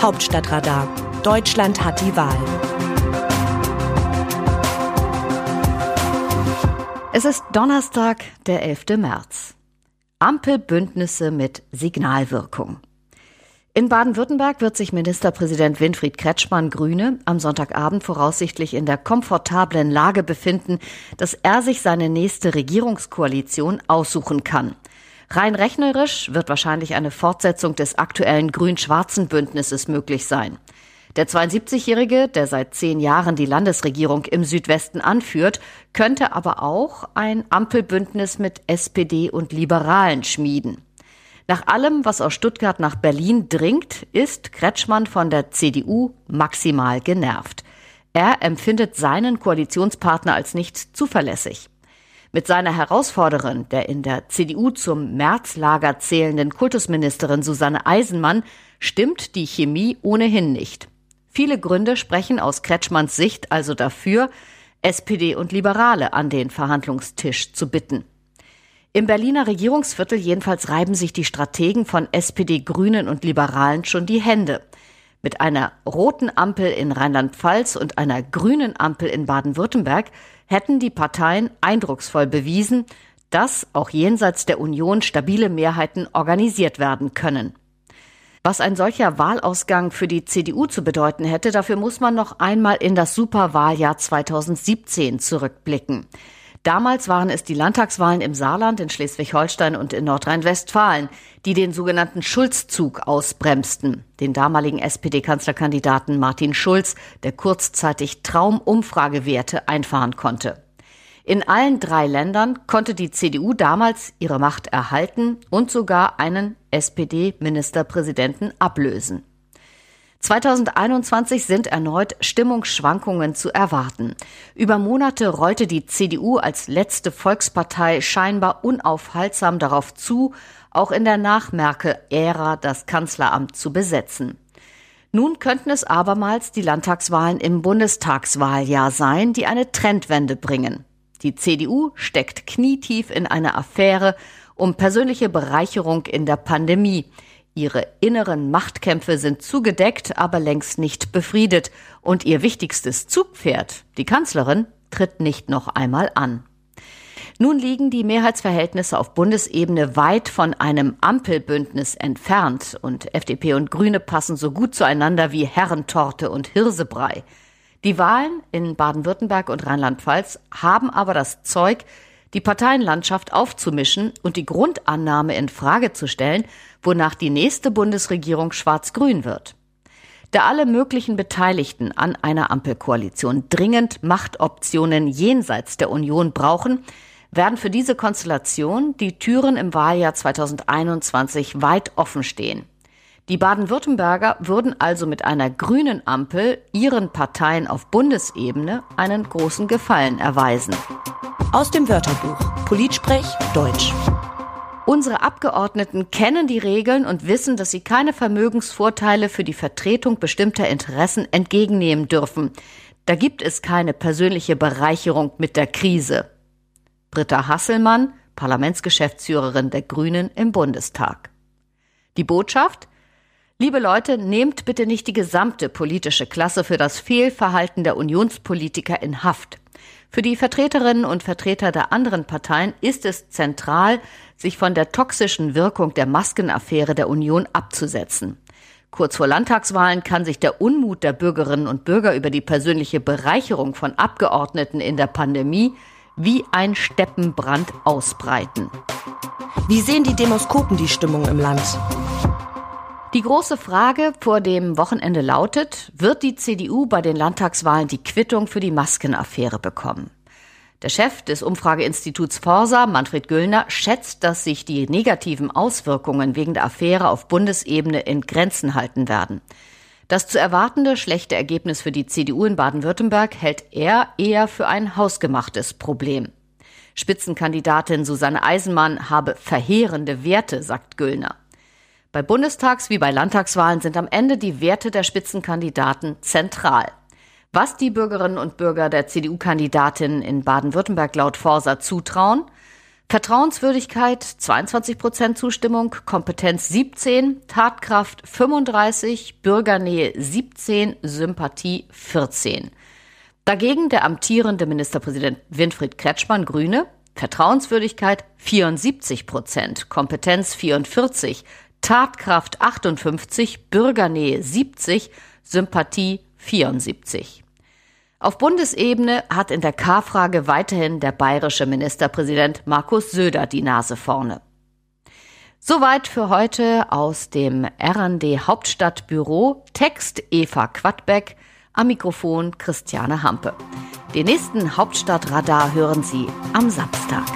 Hauptstadtradar. Deutschland hat die Wahl. Es ist Donnerstag, der 11. März. Ampelbündnisse mit Signalwirkung. In Baden-Württemberg wird sich Ministerpräsident Winfried Kretschmann Grüne am Sonntagabend voraussichtlich in der komfortablen Lage befinden, dass er sich seine nächste Regierungskoalition aussuchen kann. Rein rechnerisch wird wahrscheinlich eine Fortsetzung des aktuellen grün-schwarzen Bündnisses möglich sein. Der 72-Jährige, der seit zehn Jahren die Landesregierung im Südwesten anführt, könnte aber auch ein Ampelbündnis mit SPD und Liberalen schmieden. Nach allem, was aus Stuttgart nach Berlin dringt, ist Kretschmann von der CDU maximal genervt. Er empfindet seinen Koalitionspartner als nicht zuverlässig. Mit seiner Herausforderin, der in der CDU zum Märzlager zählenden Kultusministerin Susanne Eisenmann, stimmt die Chemie ohnehin nicht. Viele Gründe sprechen aus Kretschmanns Sicht also dafür, SPD und Liberale an den Verhandlungstisch zu bitten. Im Berliner Regierungsviertel jedenfalls reiben sich die Strategen von SPD, Grünen und Liberalen schon die Hände. Mit einer roten Ampel in Rheinland-Pfalz und einer grünen Ampel in Baden-Württemberg hätten die Parteien eindrucksvoll bewiesen, dass auch jenseits der Union stabile Mehrheiten organisiert werden können. Was ein solcher Wahlausgang für die CDU zu bedeuten hätte, dafür muss man noch einmal in das Superwahljahr 2017 zurückblicken. Damals waren es die Landtagswahlen im Saarland, in Schleswig-Holstein und in Nordrhein-Westfalen, die den sogenannten Schulzzug ausbremsten, den damaligen SPD-Kanzlerkandidaten Martin Schulz, der kurzzeitig Traumumfragewerte einfahren konnte. In allen drei Ländern konnte die CDU damals ihre Macht erhalten und sogar einen SPD-Ministerpräsidenten ablösen. 2021 sind erneut Stimmungsschwankungen zu erwarten. Über Monate rollte die CDU als letzte Volkspartei scheinbar unaufhaltsam darauf zu, auch in der Nach-Merkel-Ära das Kanzleramt zu besetzen. Nun könnten es abermals die Landtagswahlen im Bundestagswahljahr sein, die eine Trendwende bringen. Die CDU steckt knietief in einer Affäre um persönliche Bereicherung in der Pandemie. Ihre inneren Machtkämpfe sind zugedeckt, aber längst nicht befriedet. Und ihr wichtigstes Zugpferd, die Kanzlerin, tritt nicht noch einmal an. Nun liegen die Mehrheitsverhältnisse auf Bundesebene weit von einem Ampelbündnis entfernt und FDP und Grüne passen so gut zueinander wie Herrentorte und Hirsebrei. Die Wahlen in Baden-Württemberg und Rheinland-Pfalz haben aber das Zeug, die Parteienlandschaft aufzumischen und die Grundannahme in Frage zu stellen, wonach die nächste Bundesregierung schwarz-grün wird. Da alle möglichen Beteiligten an einer Ampelkoalition dringend Machtoptionen jenseits der Union brauchen, werden für diese Konstellation die Türen im Wahljahr 2021 weit offen stehen. Die Baden-Württemberger würden also mit einer grünen Ampel ihren Parteien auf Bundesebene einen großen Gefallen erweisen. Aus dem Wörterbuch Politsprech Deutsch. Unsere Abgeordneten kennen die Regeln und wissen, dass sie keine Vermögensvorteile für die Vertretung bestimmter Interessen entgegennehmen dürfen. Da gibt es keine persönliche Bereicherung mit der Krise. Britta Hasselmann, Parlamentsgeschäftsführerin der Grünen im Bundestag. Die Botschaft? Liebe Leute, nehmt bitte nicht die gesamte politische Klasse für das Fehlverhalten der Unionspolitiker in Haft. Für die Vertreterinnen und Vertreter der anderen Parteien ist es zentral, sich von der toxischen Wirkung der Maskenaffäre der Union abzusetzen. Kurz vor Landtagswahlen kann sich der Unmut der Bürgerinnen und Bürger über die persönliche Bereicherung von Abgeordneten in der Pandemie wie ein Steppenbrand ausbreiten. Wie sehen die Demoskopen die Stimmung im Land? Die große Frage vor dem Wochenende lautet, wird die CDU bei den Landtagswahlen die Quittung für die Maskenaffäre bekommen? Der Chef des Umfrageinstituts Forsa, Manfred Güllner, schätzt, dass sich die negativen Auswirkungen wegen der Affäre auf Bundesebene in Grenzen halten werden. Das zu erwartende schlechte Ergebnis für die CDU in Baden-Württemberg hält er eher für ein hausgemachtes Problem. Spitzenkandidatin Susanne Eisenmann habe verheerende Werte, sagt Güllner. Bei Bundestags- wie bei Landtagswahlen sind am Ende die Werte der Spitzenkandidaten zentral. Was die Bürgerinnen und Bürger der CDU-Kandidatin in Baden-Württemberg laut Forsa zutrauen? Vertrauenswürdigkeit 22 Prozent Zustimmung, Kompetenz 17, Tatkraft 35, Bürgernähe 17, Sympathie 14. Dagegen der amtierende Ministerpräsident Winfried Kretschmann, Grüne, Vertrauenswürdigkeit 74 Prozent, Kompetenz 44, Tatkraft 58, Bürgernähe 70, Sympathie 74. Auf Bundesebene hat in der K-Frage weiterhin der bayerische Ministerpräsident Markus Söder die Nase vorne. Soweit für heute aus dem RND Hauptstadtbüro. Text Eva Quadbeck, am Mikrofon Christiane Hampe. Den nächsten Hauptstadtradar hören Sie am Samstag.